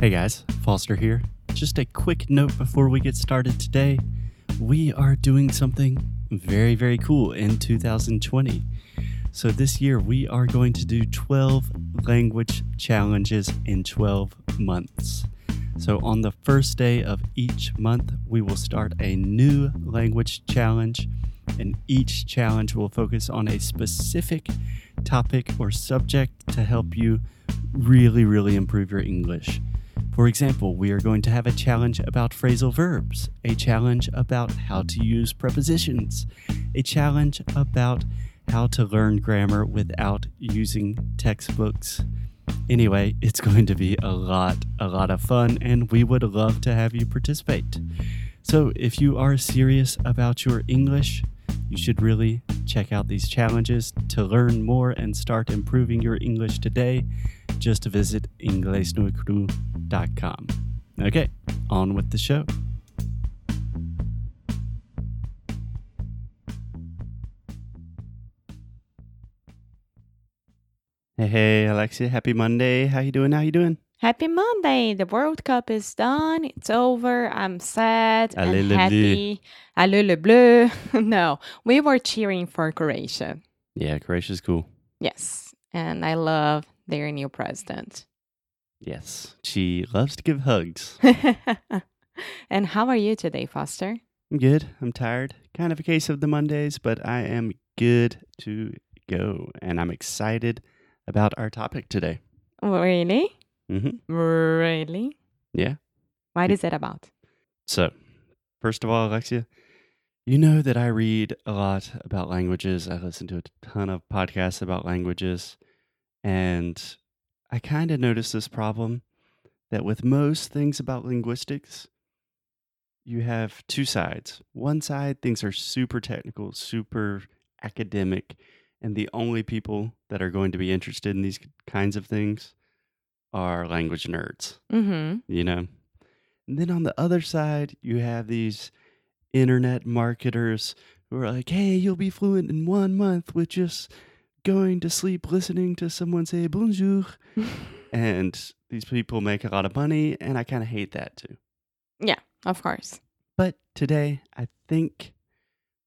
Hey guys, Foster here. Just a quick note before we get started today. We are doing something very, very cool in 2020. So, this year we are going to do 12 language challenges in 12 months. So, on the first day of each month, we will start a new language challenge, and each challenge will focus on a specific topic or subject to help you really, really improve your English. For example, we are going to have a challenge about phrasal verbs, a challenge about how to use prepositions, a challenge about how to learn grammar without using textbooks. Anyway, it's going to be a lot, a lot of fun, and we would love to have you participate. So, if you are serious about your English, you should really check out these challenges to learn more and start improving your English today. Just visit inglesnocru.com. Okay, on with the show. Hey, hey, Alexia, happy Monday. How you doing? How you doing? Happy Monday! The World Cup is done. It's over. I'm sad Allez and le bleu. happy. Allez le bleu. no, we were cheering for Croatia. Yeah, Croatia's cool. Yes, and I love their new president. Yes, she loves to give hugs. and how are you today, Foster? I'm good. I'm tired. Kind of a case of the Mondays, but I am good to go. And I'm excited about our topic today. Really? hmm Really? Yeah. What is it about? So, first of all, Alexia, you know that I read a lot about languages. I listen to a ton of podcasts about languages. And I kind of noticed this problem that with most things about linguistics, you have two sides. One side, things are super technical, super academic, and the only people that are going to be interested in these kinds of things are language nerds Mm-hmm. you know. And then on the other side, you have these internet marketers who are like, hey, you'll be fluent in one month with just going to sleep listening to someone say bonjour. and these people make a lot of money, and I kind of hate that too. yeah, of course. But today, I think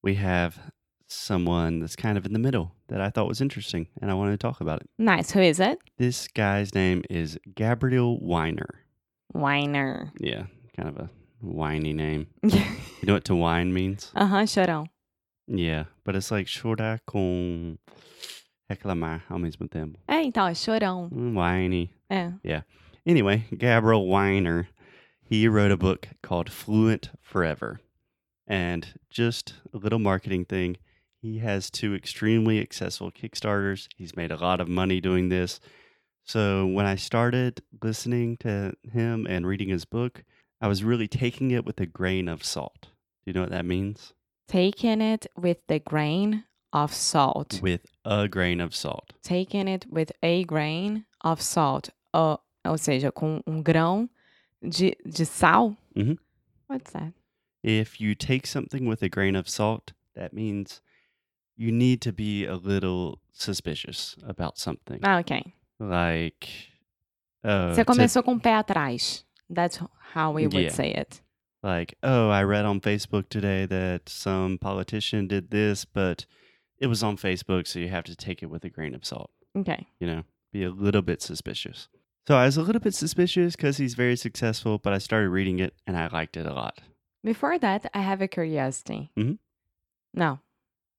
we have someone that's kind of in the middle that I thought was interesting, and I wanted to talk about it. Nice. Who is it? This guy's name is Gabriel Wyner. Wyner. Yeah, kind of a whiny name. You know what to whine means? Uh huh. Chorão. Yeah, but it's like chorar com reclamar ao mesmo tempo. É, então, é chorão. Mm, Whiny. É. Anyway, Gabriel Wyner, he wrote a book called Fluent Forever. And just a little marketing thing, he has two extremely successful Kickstarters. He's made a lot of money doing this. So when I started listening to him and reading his book, I was really taking it with a grain of salt. Do you know what that means? Taking it with the grain of salt. With a grain of salt. Taking it with a grain of salt. Ou, ou seja, com um grão de, de sal. Mhm. What's that? If you take something with a grain of salt, that means you need to be a little suspicious about something. Ah, ok. Like, oh, Você to- começou com o pé atrás. That's how we would Yeah. say it. like, oh, I read on Facebook today that some politician did this, but it was on Facebook, so you have to take it with a grain of salt. Ok. You know, be a little bit suspicious. So I was a little bit suspicious because he's very successful, but I started reading it and I liked it a lot. Before that, I have a curiosity. Mm-hmm. No.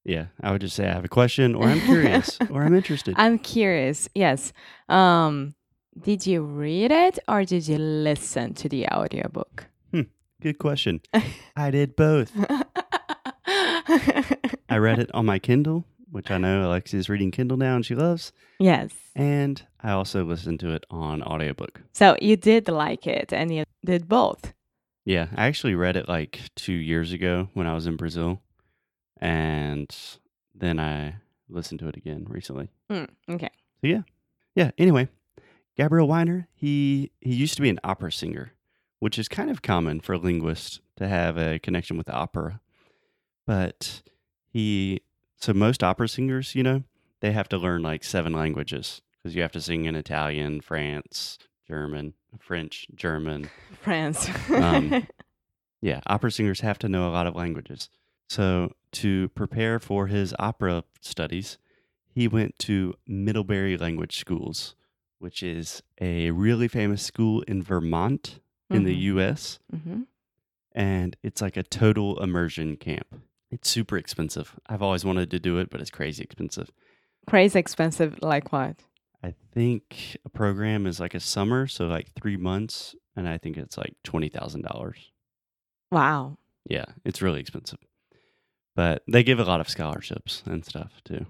Yeah, I would just say I have a question, or I'm curious, or I'm interested. I'm curious. Yes. Um, did you read it or did you listen to the audiobook? Good question. I did both. I read it on my Kindle, which I know Alexia's reading Kindle now and she loves, yes. and I also listened to it on audiobook. So you did like it and you did both. Yeah, I actually read it like two years ago when I was in Brazil, and then I listened to it again recently. Mm, okay. So yeah, yeah. Anyway, Gabriel Wyner, he he used to be an opera singer, which is kind of common for linguists to have a connection with opera. But he, so most opera singers, you know, they have to learn like seven languages because you have to sing in Italian, France, German, French, German. France. Um, Yeah, opera singers have to know a lot of languages. So, to prepare for his opera studies, he went to Middlebury Language Schools, which is a really famous school in Vermont in the Mhm. US. Mhm. And it's like a total immersion camp. It's super expensive. I've always wanted to do it, but it's crazy expensive. Crazy expensive, like what? I think a program is like a summer, so like three months, and I think it's like $20,000. Wow. Yeah, it's really expensive. But they give a lot of scholarships and stuff too.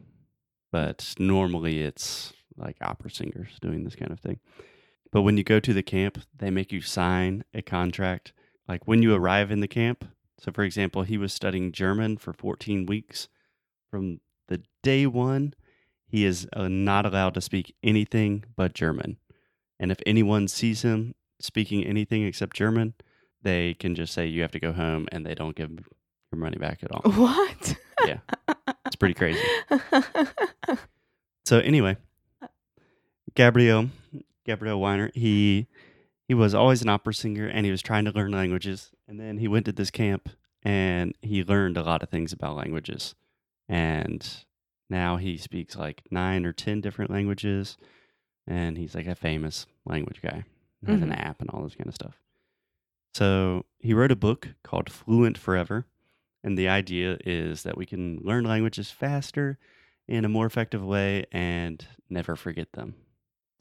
But normally it's like opera singers doing this kind of thing. But when you go to the camp, they make you sign a contract. Like when you arrive in the camp. So, for example, he was studying German for 14 weeks. From the day one, he is uh, not allowed to speak anything but German. And if anyone sees him speaking anything except German, they can just say you have to go home and they don't give your money back at all. What? Yeah. It's pretty crazy. So anyway, Gabriel Gabriel Wyner, he he was always an opera singer and he was trying to learn languages. And then he went to this camp and he learned a lot of things about languages. And now he speaks like nine or ten different languages. And he's like a famous language guy. He has an Mhm. app and all this kind of stuff. So he wrote a book called Fluent Forever. And the idea is that we can learn languages faster in a more effective way and never forget them.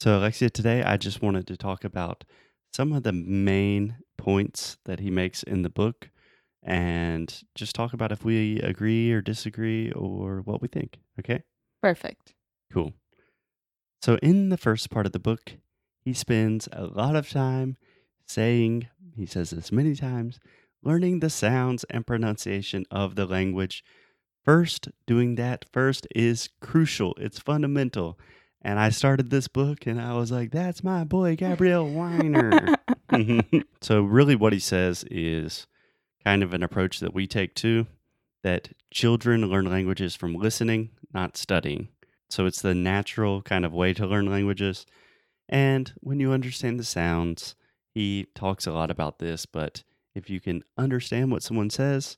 So, Alexia, today I just wanted to talk about some of the main points that he makes in the book and just talk about if we agree or disagree or what we think. Okay? Perfect. Cool. So, in the first part of the book, he spends a lot of time saying, he says this many times, learning the sounds and pronunciation of the language. First, doing that first is crucial, it's fundamental. And I started this book and I was like, that's my boy, Gabriel Wyner. so, really, what he says is kind of an approach that we take too that children learn languages from listening, not studying. So, it's the natural kind of way to learn languages. And when you understand the sounds, he talks a lot about this, but if you can understand what someone says,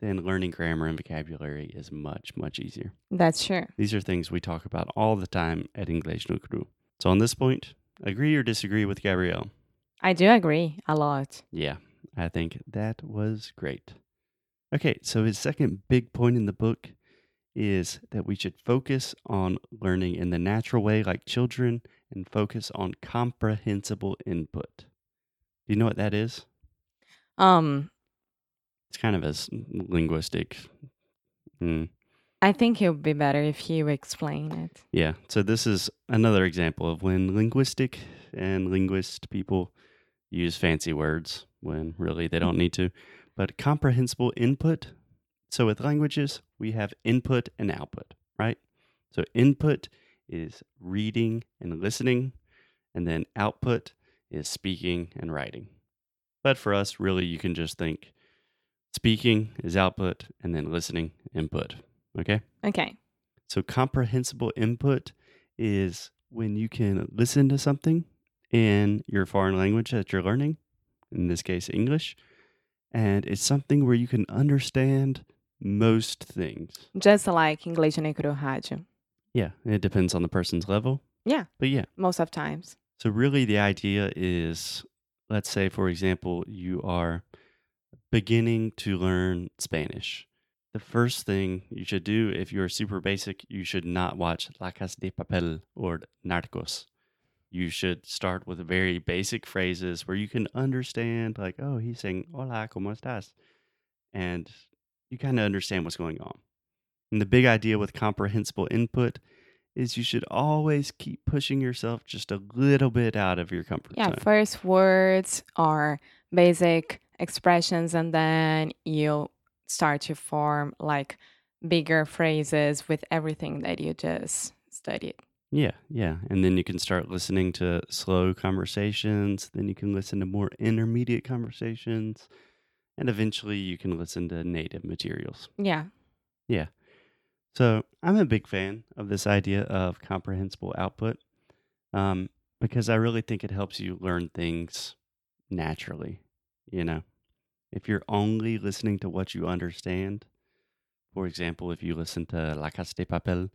then learning grammar and vocabulary is much, much easier. That's true. These are things we talk about all the time at English no Cru. So on this point, agree or disagree with Gabrielle? I do agree a lot. Yeah, I think that was great. Okay, so his second big point in the book is that we should focus on learning in the natural way like children and focus on comprehensible input. Do you know what that is? Um, It's kind of a linguistic. Mm, I think it would be better if you explain it. yeah, so this is another example of when linguistic and linguist people use fancy words when really they don't need to. But comprehensible input. So with languages, we have input and output, right? So input is reading and listening, and then output is speaking and writing. But for us, really, you can just think speaking is output and then listening input. Okay? Okay. So, comprehensible input is when you can listen to something in your foreign language that you're learning, in this case, English, and it's something where you can understand most things. Just like English Cru Rádio. Yeah, it depends on the person's level. Yeah. But yeah, Most of times. so really the idea is let's say, for example, you are beginning to learn Spanish. The first thing you should do if you're super basic, you should not watch La Casa de Papel or Narcos. You should start with very basic phrases where you can understand, like, oh, he's saying, Hola, ¿cómo estás? And you kind of understand what's going on. And the big idea with comprehensible input is you should always keep pushing yourself just a little bit out of your comfort zone. Yeah, first words are basic expressions, and then you start to form like bigger phrases with everything that you just studied. Yeah, yeah. And then you can start listening to slow conversations. Then you can listen to more intermediate conversations. And eventually you can listen to native materials. Yeah. Yeah. So I'm a big fan of this idea of comprehensible output. Um, because I really think it helps you learn things naturally. You know, if you're only listening to what you understand, for example, if you listen to La Casa de Papel,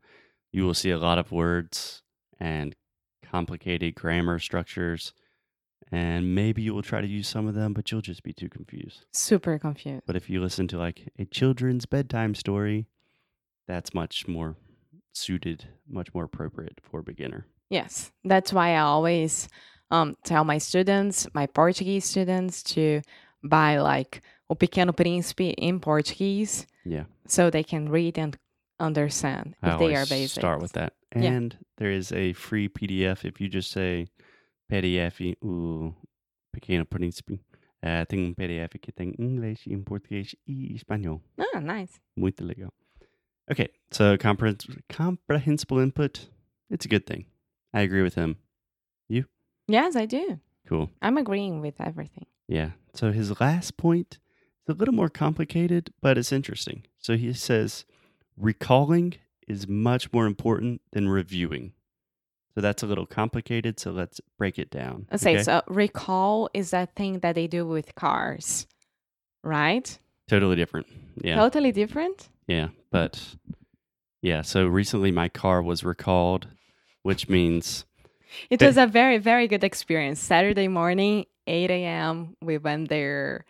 you will see a lot of words and complicated grammar structures. And maybe you will try to use some of them, but you'll just be too confused. Super confused. But if you listen to like a children's bedtime story, that's much more suited, much more appropriate for a beginner. Yes, that's why I always um, tell my students, my Portuguese students, to buy like O Pequeno Príncipe in Portuguese Yeah. so they can read and understand I if they are basic. start with that. Yeah. And there is a free PDF if you just say PDF o Pequeno Príncipe. Uh, tem um PDF que tem inglês, em português e espanhol. Ah, nice. Muito legal. Okay, so comprehens- comprehensible input, it's a good thing. I agree with him. Yes, I do. Cool. I'm agreeing with everything. Yeah. So his last point is a little more complicated, but it's interesting. So he says recalling is much more important than reviewing. So that's a little complicated. So let's break it down. Let's say okay? so. Recall is that thing that they do with cars, right? Totally different. Yeah. Totally different. Yeah. But yeah. So recently my car was recalled, which means It was a very, very good experience. Saturday morning, 8 a.m. We went there.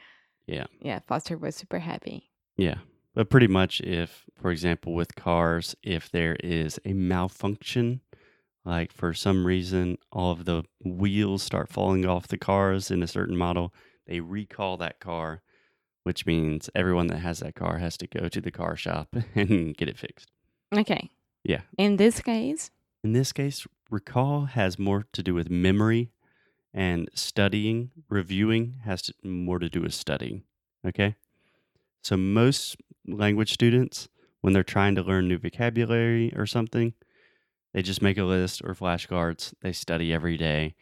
Yeah. Yeah, Foster was super happy. Yeah. But pretty much, if, for example, with cars, if there is a malfunction, like for some reason all of the wheels start falling off the cars in a certain model, they recall that car, which means everyone that has that car has to go to the car shop and get it fixed. Okay. Yeah. In this case, In this case, recall has more to do with memory, and studying, reviewing has to, more to do with studying. Okay? So, most language students, when they're trying to learn new vocabulary or something, they just make a list or flashcards. They study every day,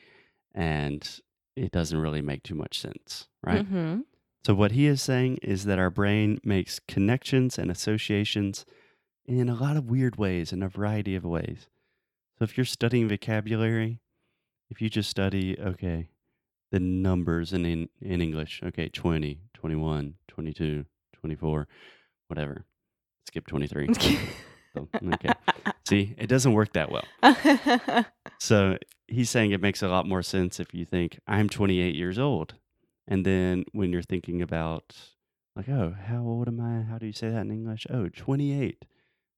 and it doesn't really make too much sense, right? mhm. So, what he is saying is that our brain makes connections and associations in a lot of weird ways, in a variety of ways. So, if you're studying vocabulary, if you just study, okay, the numbers in, in, in English, okay, 20, 21, 22, 24, whatever, skip 23. So, okay. See, it doesn't work that well. So he's saying it makes a lot more sense if you think I'm 28 years old, and then when you're thinking about like, oh, how old am I? How do you say that in English? Oh, 28.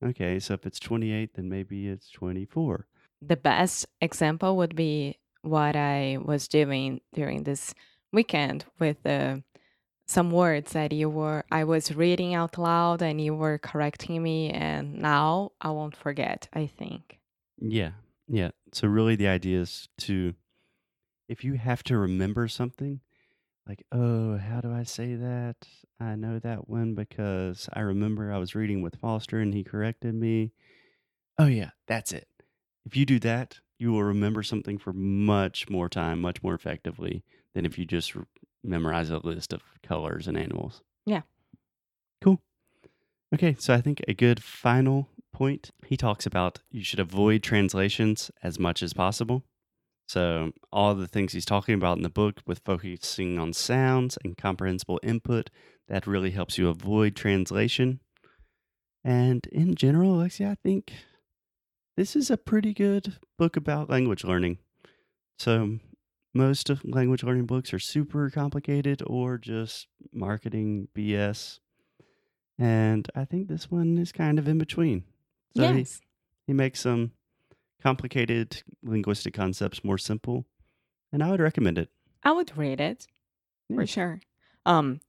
Okay, so if it's 28, then maybe it's 24. the best example would be what I was doing during this weekend with uh, some words that you were I was reading out loud and you were correcting me and now I won't forget, I think. Yeah, yeah. So really, the idea is to, if you have to remember something, like, oh, how do I say that? I know that one because I remember I was reading with Foster and he corrected me. Oh, yeah, that's it. If you do that, you will remember something for much more time, much more effectively than if you just r- memorize a list of colors and animals. Yeah. Cool. Okay, so I think a good final point, he talks about you should avoid translations as much as possible. So, all the things he's talking about in the book with focusing on sounds and comprehensible input, that really helps you avoid translation. And in general, Alexia, I think this is a pretty good book about language learning. So, most of language learning books are super complicated or just marketing BS. And I think this one is kind of in between. So he- yes. he makes some complicated linguistic concepts more simple, and I would recommend it. I would read it Yeah. for sure. Um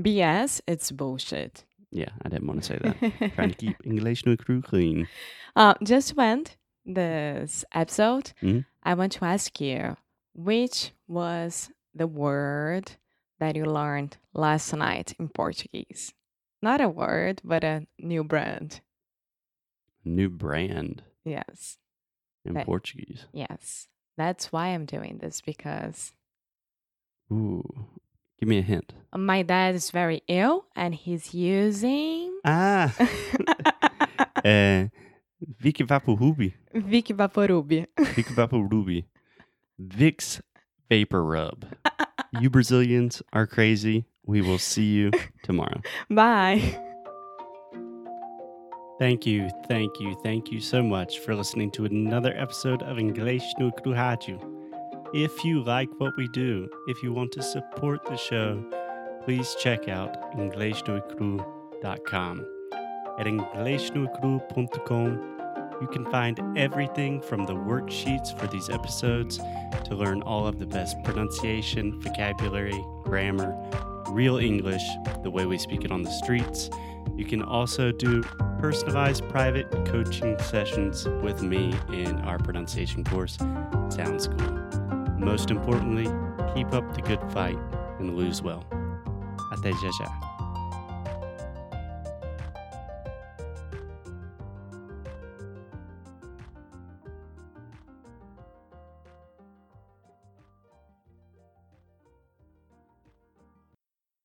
BS, it's bullshit. Yeah, I didn't want to say that. Trying to keep English no Cru clean. Uh, just end this episode, Mhm. I want to ask you which was the word that you learned last night in Portuguese? Not a word, but a new brand. New brand Yes, in Okay. Portuguese. yes. That's why I'm doing this because Ooh, give me a hint. my dad is very ill and he's using Ah, é Vicky Vaporub. Vic Vaporub. Vicky Vaporub. Vicks VapoRub. you Brazilians are crazy. We will see you tomorrow. Bye. Thank you, thank you, thank you so much for listening to another episode of English no Rádio. If you like what we do, if you want to support the show, please check out inglesnocru.com. At inglesnocru.com, you can find everything from the worksheets for these episodes to learn all of the best pronunciation, vocabulary, grammar, real English, the way we speak it on the streets. You can also do personalized private coaching sessions with me in our pronunciation course, Sound School. Most importantly, keep up the good fight and lose well. Até já já.